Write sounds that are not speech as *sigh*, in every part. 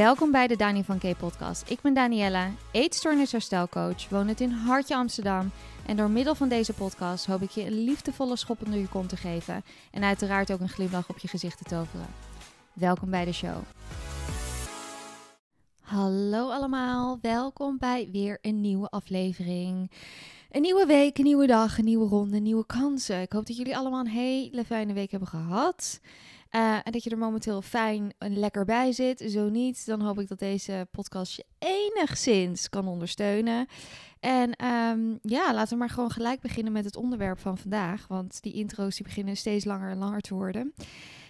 Welkom bij de Dani van K podcast. Ik ben Daniella, eetstoornisherstelcoach, woon het in Hartje Amsterdam. En door middel van deze podcast hoop ik je een liefdevolle schop onder je kont te geven. En uiteraard ook een glimlach op je gezicht te toveren. Welkom bij de show. Hallo allemaal, welkom bij weer een nieuwe aflevering. Een nieuwe week, een nieuwe dag, een nieuwe ronde, nieuwe kansen. Ik hoop dat jullie allemaal een hele fijne week hebben gehad. Uh, en dat je er momenteel fijn en lekker bij zit. Zo niet, dan hoop ik dat deze podcast je enigszins kan ondersteunen. En um, ja, laten we maar gewoon gelijk beginnen met het onderwerp van vandaag. Want die intro's die beginnen steeds langer en langer te worden.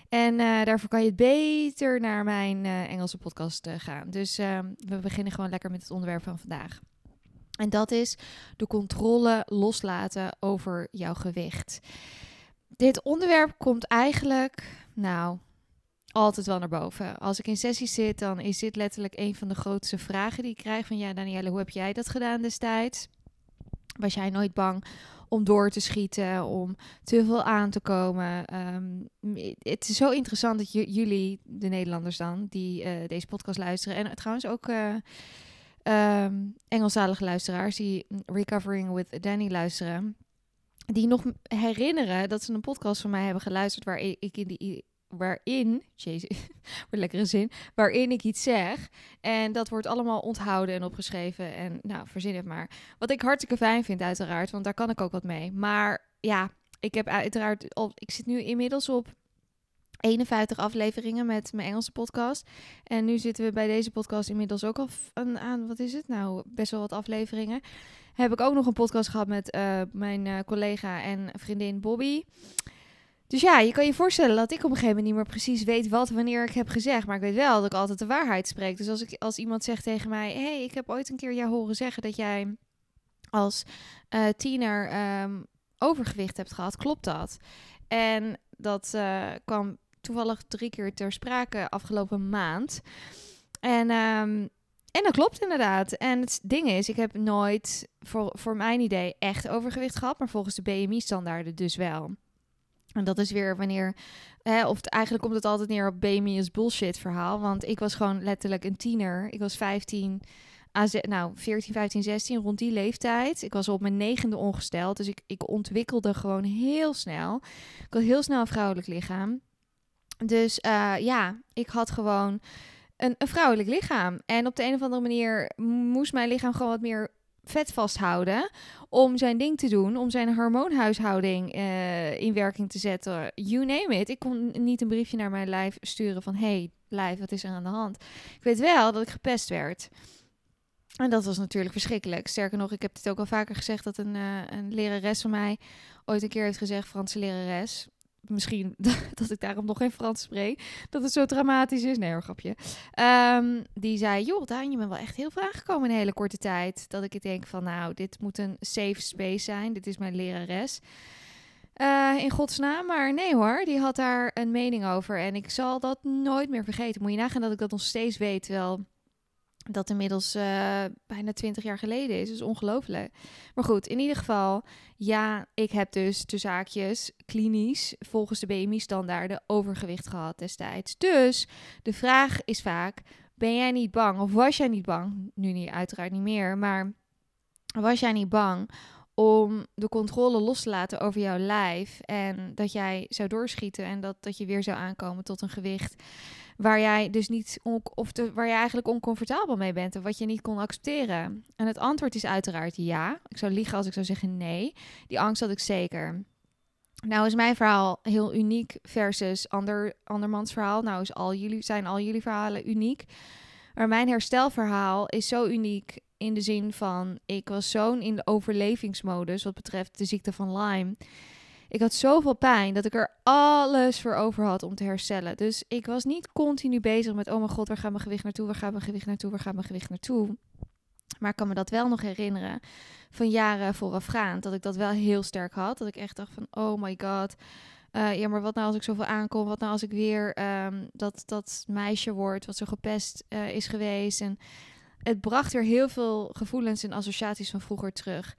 En uh, daarvoor kan je het beter naar mijn uh, Engelse podcast gaan. Dus we beginnen gewoon lekker met het onderwerp van vandaag. En dat is de controle loslaten over jouw gewicht. Dit onderwerp komt eigenlijk nou, altijd wel naar boven. Als ik in sessies zit, dan is dit letterlijk een van de grootste vragen die ik krijg. Van ja, Danielle, hoe heb jij dat gedaan destijds? Was jij nooit bang om door te schieten, om te veel aan te komen? Um, het is zo interessant dat jullie, de Nederlanders dan, die uh, deze podcast luisteren... en trouwens ook... Uh, Engelstalige luisteraars die Recovering with Danny luisteren, die nog herinneren dat ze een podcast van mij hebben geluisterd waar ik in die waarin, jezus, *laughs* wordt lekkere zin, waarin ik iets zeg. En dat wordt allemaal onthouden en opgeschreven. En nou, verzin het maar. Wat ik hartstikke fijn vind, uiteraard, want daar kan ik ook wat mee. Maar ja, ik heb uiteraard al, ik zit nu inmiddels op 51 afleveringen met mijn Engelse podcast. En nu zitten we bij deze podcast inmiddels ook al aan, wat is het nou, best wel wat afleveringen. Heb ik ook nog een podcast gehad met uh, mijn uh, collega en vriendin Bobby. Dus ja, je kan je voorstellen dat ik op een gegeven moment niet meer precies weet wat wanneer ik heb gezegd. Maar ik weet wel dat ik altijd de waarheid spreek. Dus als, ik, als iemand zegt tegen mij: hey, ik heb ooit een keer jou horen zeggen dat jij als uh, tiener um, overgewicht hebt gehad, klopt dat? En dat uh, kwam toevallig drie keer ter sprake afgelopen maand. En, um, en dat klopt inderdaad. En het ding is, ik heb nooit voor, voor mijn idee echt overgewicht gehad, maar volgens de BMI-standaarden dus wel. En dat is weer wanneer, hè, of eigenlijk komt het altijd neer op BMI is bullshit verhaal. Want ik was gewoon letterlijk een tiener. Ik was 15, nou 14, 15, 16, rond die leeftijd. Ik was op mijn negende ongesteld, dus ik, ik ontwikkelde gewoon heel snel. Ik had heel snel een vrouwelijk lichaam. Dus uh, ja, ik had gewoon een, een vrouwelijk lichaam. En op de een of andere manier moest mijn lichaam gewoon wat meer vet vasthouden om zijn ding te doen, om zijn hormoonhuishouding uh, in werking te zetten. You name it. Ik kon niet een briefje naar mijn lijf sturen van hey lijf, wat is er aan de hand? Ik weet wel dat ik gepest werd. En dat was natuurlijk verschrikkelijk. Sterker nog, ik heb het ook al vaker gezegd dat een, uh, een lerares van mij ooit een keer heeft gezegd, Franse lerares, misschien *laughs* dat ik daarom nog geen Frans spreek. Dat het zo dramatisch is. Nee hoor, grapje. Um, die zei, joh Daan, je bent wel echt heel veel aangekomen in een hele korte tijd. Dat ik denk van, nou, dit moet een safe space zijn. Dit is mijn lerares. Uh, in godsnaam, maar nee hoor, die had daar een mening over. En ik zal dat nooit meer vergeten. Moet je nagaan dat ik dat nog steeds weet, wel dat inmiddels uh, bijna 20 jaar geleden is. Dat is ongelooflijk. Maar goed, in ieder geval, ja, ik heb dus de zaakjes klinisch volgens de BMI-standaarden overgewicht gehad destijds. Dus de vraag is vaak: ben jij niet bang? Of was jij niet bang? Nu niet, uiteraard niet meer. Maar was jij niet bang om de controle los te laten over jouw lijf? En dat jij zou doorschieten en dat, dat je weer zou aankomen tot een gewicht waar jij dus niet of waar je eigenlijk oncomfortabel mee bent en wat je niet kon accepteren? En het antwoord is uiteraard ja. Ik zou liegen als ik zou zeggen nee. Die angst had ik zeker. Nou is mijn verhaal heel uniek versus ander, andermans verhaal. Nou is al jullie, zijn al jullie verhalen uniek. Maar mijn herstelverhaal is zo uniek in de zin van... ik was zo'n in de overlevingsmodus wat betreft de ziekte van Lyme... Ik had zoveel pijn dat ik er alles voor over had om te herstellen. Dus ik was niet continu bezig met: oh mijn god, waar gaat mijn gewicht naartoe? Waar gaat mijn gewicht naartoe? Waar gaat mijn gewicht naartoe? Maar ik kan me dat wel nog herinneren van jaren voorafgaand. Dat ik dat wel heel sterk had. Dat ik echt dacht van, oh my god. Uh, ja, maar wat nou als ik zoveel aankom? Wat nou als ik weer um, dat, dat meisje word wat zo gepest uh, is geweest? En het bracht weer heel veel gevoelens en associaties van vroeger terug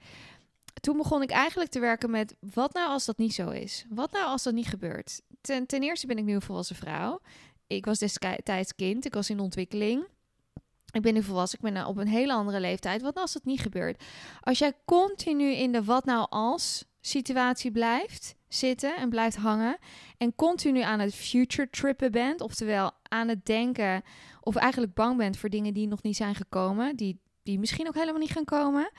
toen begon ik eigenlijk te werken met wat nou als dat niet zo is? Wat nou als dat niet gebeurt? Ten, ten eerste ben ik nu een volwassen vrouw. Ik was destijds kind, ik was in ontwikkeling. ik ben nu volwassen, ik ben nou op een hele andere leeftijd. Wat nou als dat niet gebeurt? Als jij continu in de wat nou als situatie blijft zitten en blijft hangen en continu aan het future trippen bent, oftewel aan het denken of eigenlijk bang bent voor dingen die nog niet zijn gekomen, die, die misschien ook helemaal niet gaan komen,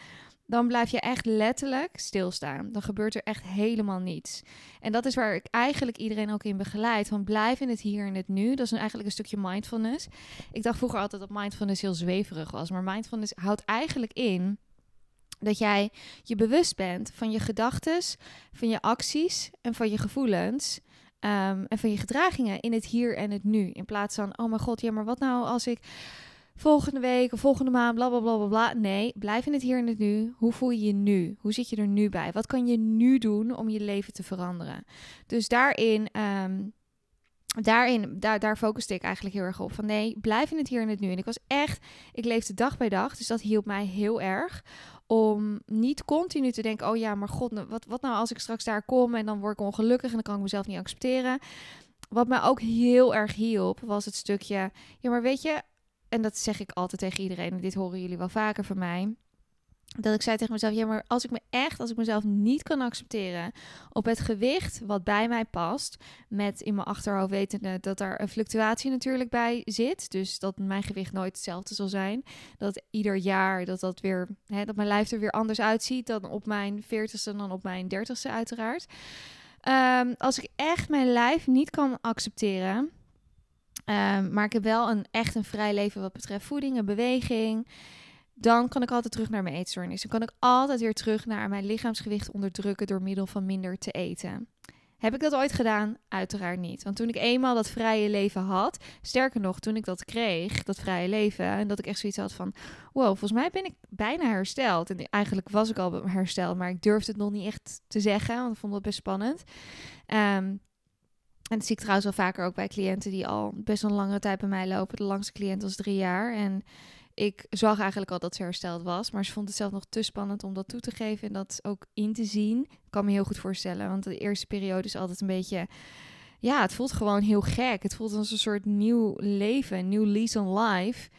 dan blijf je echt letterlijk stilstaan. Dan gebeurt er echt helemaal niets. En dat is waar ik eigenlijk iedereen ook in begeleid. Van blijf in het hier en het nu. Dat is eigenlijk een stukje mindfulness. Ik dacht vroeger altijd dat mindfulness heel zweverig was. Maar mindfulness houdt eigenlijk in dat jij je bewust bent van je gedachten, van je acties en van je gevoelens. Ehm, en van je gedragingen in het hier en het nu. In plaats van, oh mijn god, ja, maar wat nou als ik volgende week of volgende maand, bla bla bla bla. Nee, blijf in het hier en het nu. Hoe voel je je nu? Hoe zit je er nu bij? Wat kan je nu doen om je leven te veranderen? Dus daarin. Um, daarin, daar, daar focuste ik eigenlijk heel erg op. Van nee, blijf in het hier en het nu. En ik was echt, ik leefde dag bij dag. Dus dat hielp mij heel erg. Om niet continu te denken: oh ja, maar god, wat, wat nou als ik straks daar kom en dan word ik ongelukkig en dan kan ik mezelf niet accepteren. Wat mij ook heel erg hielp, was het stukje: ja, maar weet je, en dat zeg ik altijd tegen iedereen, en dit horen jullie wel vaker van mij. Dat ik zei tegen mezelf: ja, maar als ik me echt, als ik mezelf niet kan accepteren op het gewicht wat bij mij past, met in mijn achterhoofd wetende dat er een fluctuatie natuurlijk bij zit, dus dat mijn gewicht nooit hetzelfde zal zijn, dat ieder jaar dat dat weer, hè, dat mijn lijf er weer anders uitziet dan op mijn 40ste dan op mijn 30ste uiteraard. Um, als ik echt mijn lijf niet kan accepteren, Um, maar ik heb wel een echt een vrij leven wat betreft voeding en beweging. Dan kan ik altijd terug naar mijn eetstoornis. Dan kan ik altijd weer terug naar mijn lichaamsgewicht onderdrukken door middel van minder te eten. Heb ik dat ooit gedaan? Uiteraard niet. Want toen ik eenmaal dat vrije leven had, sterker nog, toen ik dat kreeg, dat vrije leven, en dat ik echt zoiets had van: wow, volgens mij ben ik bijna hersteld. En eigenlijk was ik al hersteld, maar ik durfde het nog niet echt te zeggen, want ik vond het best spannend. Um, en dat zie ik trouwens wel vaker ook bij cliënten die al best een langere tijd bij mij lopen. De langste cliënt was drie jaar. En ik zag eigenlijk al dat ze hersteld was. Maar ze vond het zelf nog te spannend om dat toe te geven en dat ook in te zien. Ik kan me heel goed voorstellen. Want de eerste periode is altijd een beetje. Ja, het voelt gewoon heel gek. Het voelt als een soort nieuw leven, nieuw lease on life.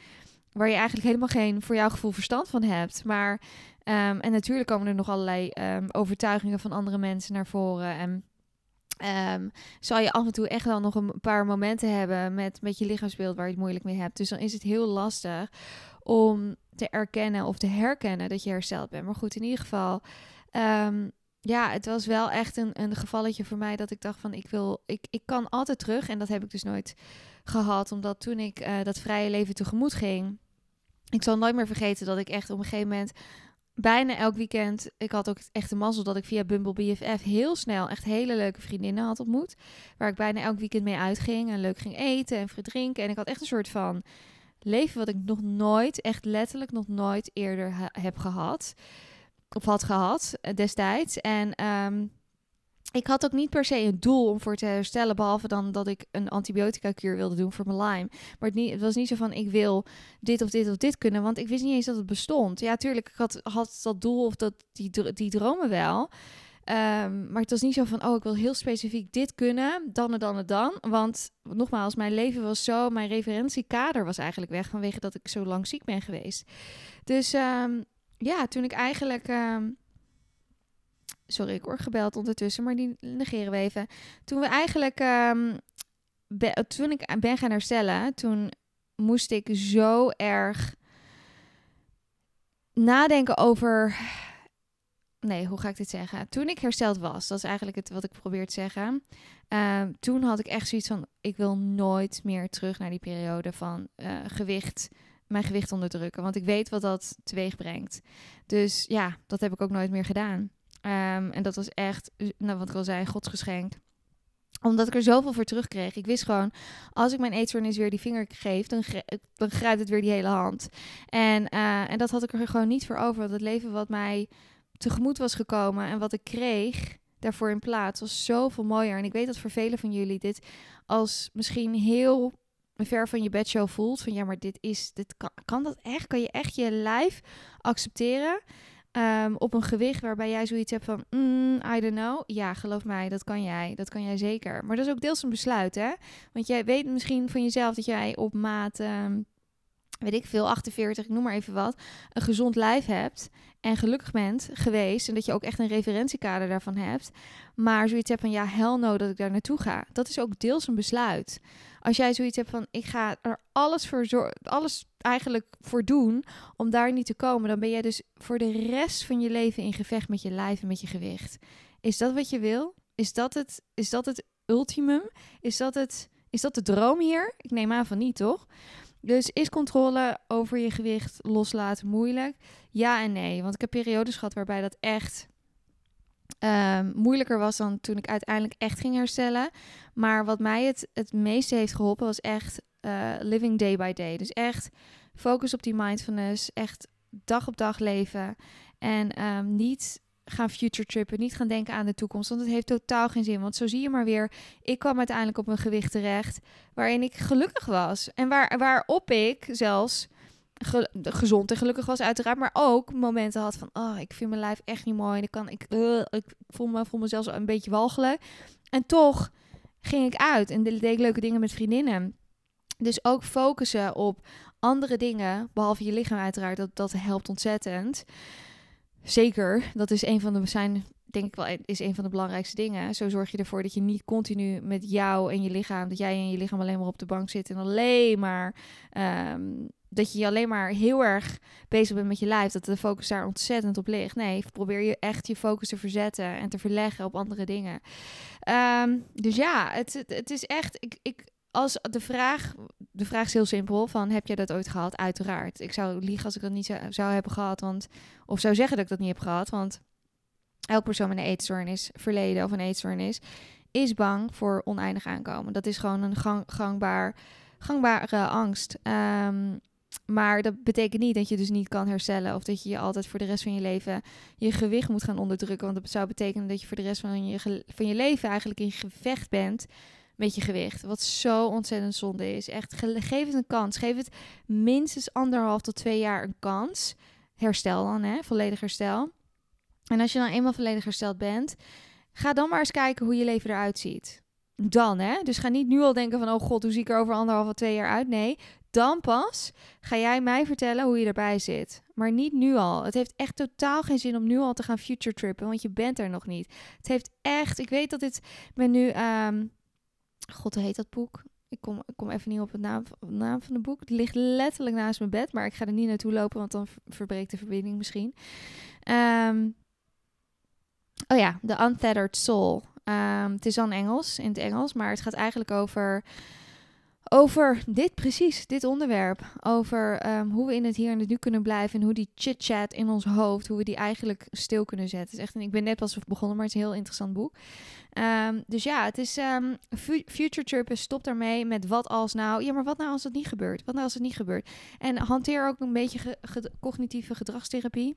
Waar je eigenlijk helemaal geen voor jouw gevoel verstand van hebt. Maar. Um, en natuurlijk komen er nog allerlei um, overtuigingen van andere mensen naar voren. En Um, zal je af en toe echt wel nog een paar momenten hebben met, met je lichaamsbeeld waar je het moeilijk mee hebt. Dus dan is het heel lastig om te erkennen of te herkennen dat je hersteld bent. Maar goed, in ieder geval. Um, ja, het was wel echt een, een gevalletje voor mij dat ik dacht van ik wil, ik, ik kan altijd terug. En dat heb ik dus nooit gehad, omdat toen ik uh, dat vrije leven tegemoet ging. Ik zal nooit meer vergeten dat ik echt op een gegeven moment bijna elk weekend. Ik had ook echt de mazzel dat ik via Bumble BFF heel snel echt hele leuke vriendinnen had ontmoet. Waar ik bijna elk weekend mee uitging en leuk ging eten en verdrinken. En ik had echt een soort van leven wat ik nog nooit, echt letterlijk nog nooit eerder heb gehad. Of had gehad eh, destijds. En um, ik had ook niet per se een doel om voor te herstellen, behalve dan dat ik een antibiotica-kuur wilde doen voor mijn Lyme. Maar het, niet, het, was niet zo van ik wil dit of dit of dit kunnen, want ik wist niet eens dat het bestond. Ja, tuurlijk, ik had, had dat doel of dat, die, die dromen wel. Um, maar het was niet zo van, oh, ik wil heel specifiek dit kunnen, dan en dan en dan. Want nogmaals, mijn leven was zo, mijn referentiekader was eigenlijk weg vanwege dat ik zo lang ziek ben geweest. Dus um, ja, toen ik eigenlijk... Um, Sorry, ik word gebeld ondertussen, maar die negeren we even. Toen we eigenlijk, um, toen ik ben gaan herstellen, toen moest ik zo erg nadenken over. Nee, hoe ga ik dit zeggen? Toen ik hersteld was, dat is eigenlijk het wat ik probeer te zeggen. Um, toen had ik echt zoiets van: ik wil nooit meer terug naar die periode van uh, gewicht, mijn gewicht onderdrukken. Want ik weet wat dat teweeg brengt. Dus ja, dat heb ik ook nooit meer gedaan. Um, en dat was echt, nou, wat ik al zei, godsgeschenk omdat ik er zoveel voor terugkreeg. Ik wist gewoon, als ik mijn eetstoornis weer die vinger geef, dan, dan grijpt het weer die hele hand. En, uh, en dat had ik er gewoon niet voor over. Want het leven wat mij tegemoet was gekomen en wat ik kreeg daarvoor in plaats, was zoveel mooier. En ik weet dat voor velen van jullie dit als misschien heel ver van je bedshow voelt. Van ja, maar dit is, dit kan, kan dat echt? Kan je echt je lijf accepteren? Um, op een gewicht waarbij jij zoiets hebt van, mm, I don't know. Ja, geloof mij, dat kan jij. Dat kan jij zeker. Maar dat is ook deels een besluit, hè? Want jij weet misschien van jezelf dat jij op maat um, weet ik veel, 48, ik noem maar even wat, een gezond lijf hebt en gelukkig bent geweest en dat je ook echt een referentiekader daarvan hebt, maar zoiets hebt van ja, hel no dat ik daar naartoe ga. Dat is ook deels een besluit. Als jij zoiets hebt van ik ga er alles voor alles eigenlijk voor doen om daar niet te komen, dan ben jij dus voor de rest van je leven in gevecht met je lijf en met je gewicht. Is dat wat je wil? Is dat het, is dat het ultimum? Is dat, het, is dat de droom hier? Ik neem aan van niet, toch? Dus is controle over je gewicht loslaten moeilijk? Ja en nee. Want ik heb periodes gehad waarbij dat echt um, moeilijker was dan toen ik uiteindelijk echt ging herstellen. Maar wat mij het, het meeste heeft geholpen was echt uh, living day by day. Dus echt focus op die mindfulness. Echt dag op dag leven. En um, niet gaan future trippen, niet gaan denken aan de toekomst. Want het heeft totaal geen zin. Want zo zie je maar weer, ik kwam uiteindelijk op een gewicht terecht waarin ik gelukkig was. En waar, waarop ik zelfs gezond en gelukkig was uiteraard, maar ook momenten had van, oh, ik vind mijn lijf echt niet mooi. En ik, kan, ik, uh, ik voel, me, voel mezelf een beetje walgelijk. En toch ging ik uit en deed ik leuke dingen met vriendinnen. Dus ook focussen op andere dingen, behalve je lichaam uiteraard, dat, dat helpt ontzettend. Zeker, dat is een van de zijn denk ik wel is een van de belangrijkste dingen. Zo zorg je ervoor dat je niet continu met jou en je lichaam, dat jij en je lichaam alleen maar op de bank zit en alleen maar ehm, dat je alleen maar heel erg bezig bent met je lijf, dat de focus daar ontzettend op ligt. Nee, probeer je echt je focus te verzetten en te verleggen op andere dingen. Ehm, dus ja, het, het, is echt. Ik, ik, als de vraag, de vraag is heel simpel: van heb jij dat ooit gehad? Uiteraard. Ik zou liegen als ik dat niet zou, hebben gehad, want of zou zeggen dat ik dat niet heb gehad, want elk persoon met een eetstoornis, verleden of een eetstoornis, is bang voor oneindig aankomen. Dat is gewoon een gang, gangbaar, gangbare angst. Um, maar dat betekent niet dat je dus niet kan herstellen. Of dat je je altijd voor de rest van je leven je gewicht moet gaan onderdrukken. Want dat zou betekenen dat je voor de rest van je, van je leven eigenlijk in gevecht bent met je gewicht. Wat zo ontzettend zonde is. Echt, geef het een kans. Geef het minstens anderhalf tot twee jaar een kans. Herstel dan, hè? Volledig herstel. En als je dan eenmaal volledig hersteld bent, ga dan maar eens kijken hoe je leven eruit ziet. Dan, hè? Dus ga niet nu al denken van, oh god, hoe zie ik er over anderhalf of twee jaar uit? Nee, dan pas ga jij mij vertellen hoe je erbij zit. Maar niet nu al. Het heeft echt totaal geen zin om nu al te gaan future trippen, want je bent er nog niet. Het heeft echt, ik weet dat dit ben nu, um, god, hoe heet dat boek? Ik kom, ik kom even niet op het naam, naam van het boek. Het ligt letterlijk naast mijn bed, maar ik ga er niet naartoe lopen, want dan verbreekt de verbinding misschien. Um, oh ja, The Untethered Soul. Um, het is dan Engels, in het Engels, maar het gaat eigenlijk over over dit precies, dit onderwerp. Over ehm, hoe we in het hier en het nu kunnen blijven. En hoe die chit-chat in ons hoofd, hoe we die eigenlijk stil kunnen zetten. is echt, ik ben net pas begonnen, maar het is een heel interessant boek. Ehm, dus ja, het is um, Future Trip stop daarmee met wat als nou. Ja, maar wat nou als het niet gebeurt? Wat nou als het niet gebeurt? En hanteer ook een beetje cognitieve gedragstherapie.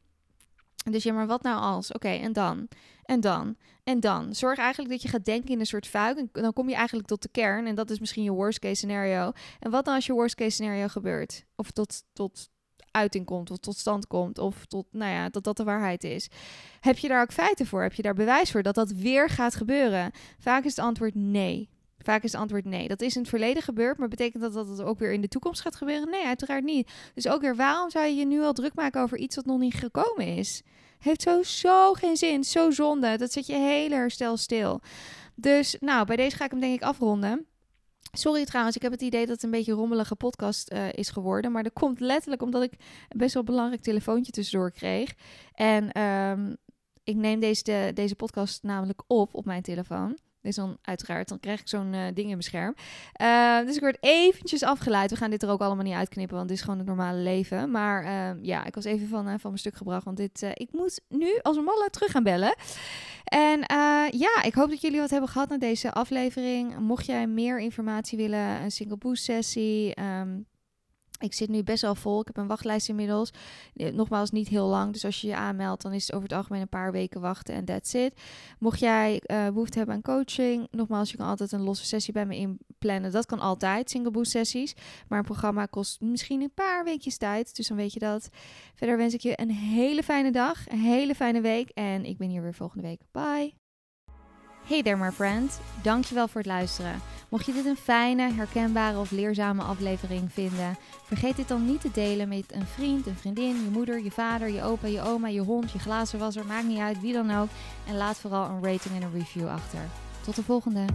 Dus ja, maar wat nou als? Oké, en dan? En dan? En dan? Zorg eigenlijk dat je gaat denken in een soort fuik. En dan kom je eigenlijk tot de kern. En dat is misschien je worst case scenario. En wat dan als je worst case scenario gebeurt? Of tot, tot uiting komt, of tot stand komt, of tot, nou ja, dat dat de waarheid is. Heb je daar ook feiten voor? Heb je daar bewijs voor dat dat weer gaat gebeuren? Vaak is het antwoord nee. Vaak is het antwoord nee. Dat is in het verleden gebeurd, maar betekent dat dat het ook weer in de toekomst gaat gebeuren? Nee, uiteraard niet. Dus ook weer, waarom zou je je nu al druk maken over iets wat nog niet gekomen is? Heeft zo, zo geen zin, zo zonde. Dat zet je hele herstel stil. Dus nou, bij deze ga ik hem denk ik afronden. Sorry trouwens, ik heb het idee dat het een beetje een rommelige podcast uh, is geworden. Maar dat komt letterlijk omdat ik best wel belangrijk telefoontje tussendoor kreeg. En um, ik neem deze, deze podcast namelijk op op mijn telefoon. Dus dan uiteraard, dan krijg ik zo'n uh, ding in mijn scherm. Uh, dus ik word eventjes afgeleid. We gaan dit er ook allemaal niet uitknippen, want dit is gewoon het normale leven. Maar uh, ja, ik was even van, van mijn stuk gebracht, want dit, ik moet nu als een malle terug gaan bellen. En ja, ik hoop dat jullie wat hebben gehad naar deze aflevering. Mocht jij meer informatie willen, een single boost sessie... Um, ik zit nu best wel vol. Ik heb een wachtlijst inmiddels. Eh, nogmaals, niet heel lang. Dus als je je aanmeldt, dan is het over het algemeen een paar weken wachten en that's it. Mocht jij uh, behoefte hebben aan coaching, nogmaals, je kan altijd een losse sessie bij me inplannen. Dat kan altijd, single boost sessies. Maar een programma kost misschien een paar weekjes tijd. Dus dan weet je dat. Verder wens ik je een hele fijne dag, een hele fijne week. En ik ben hier weer volgende week. Bye! Hey there my friend, dankjewel voor het luisteren. Mocht je dit een fijne, herkenbare of leerzame aflevering vinden, vergeet dit dan niet te delen met een vriend, een vriendin, je moeder, je vader, je opa, je oma, je hond, je glazenwasser, maakt niet uit, wie dan ook. En laat vooral een rating en een review achter. Tot de volgende!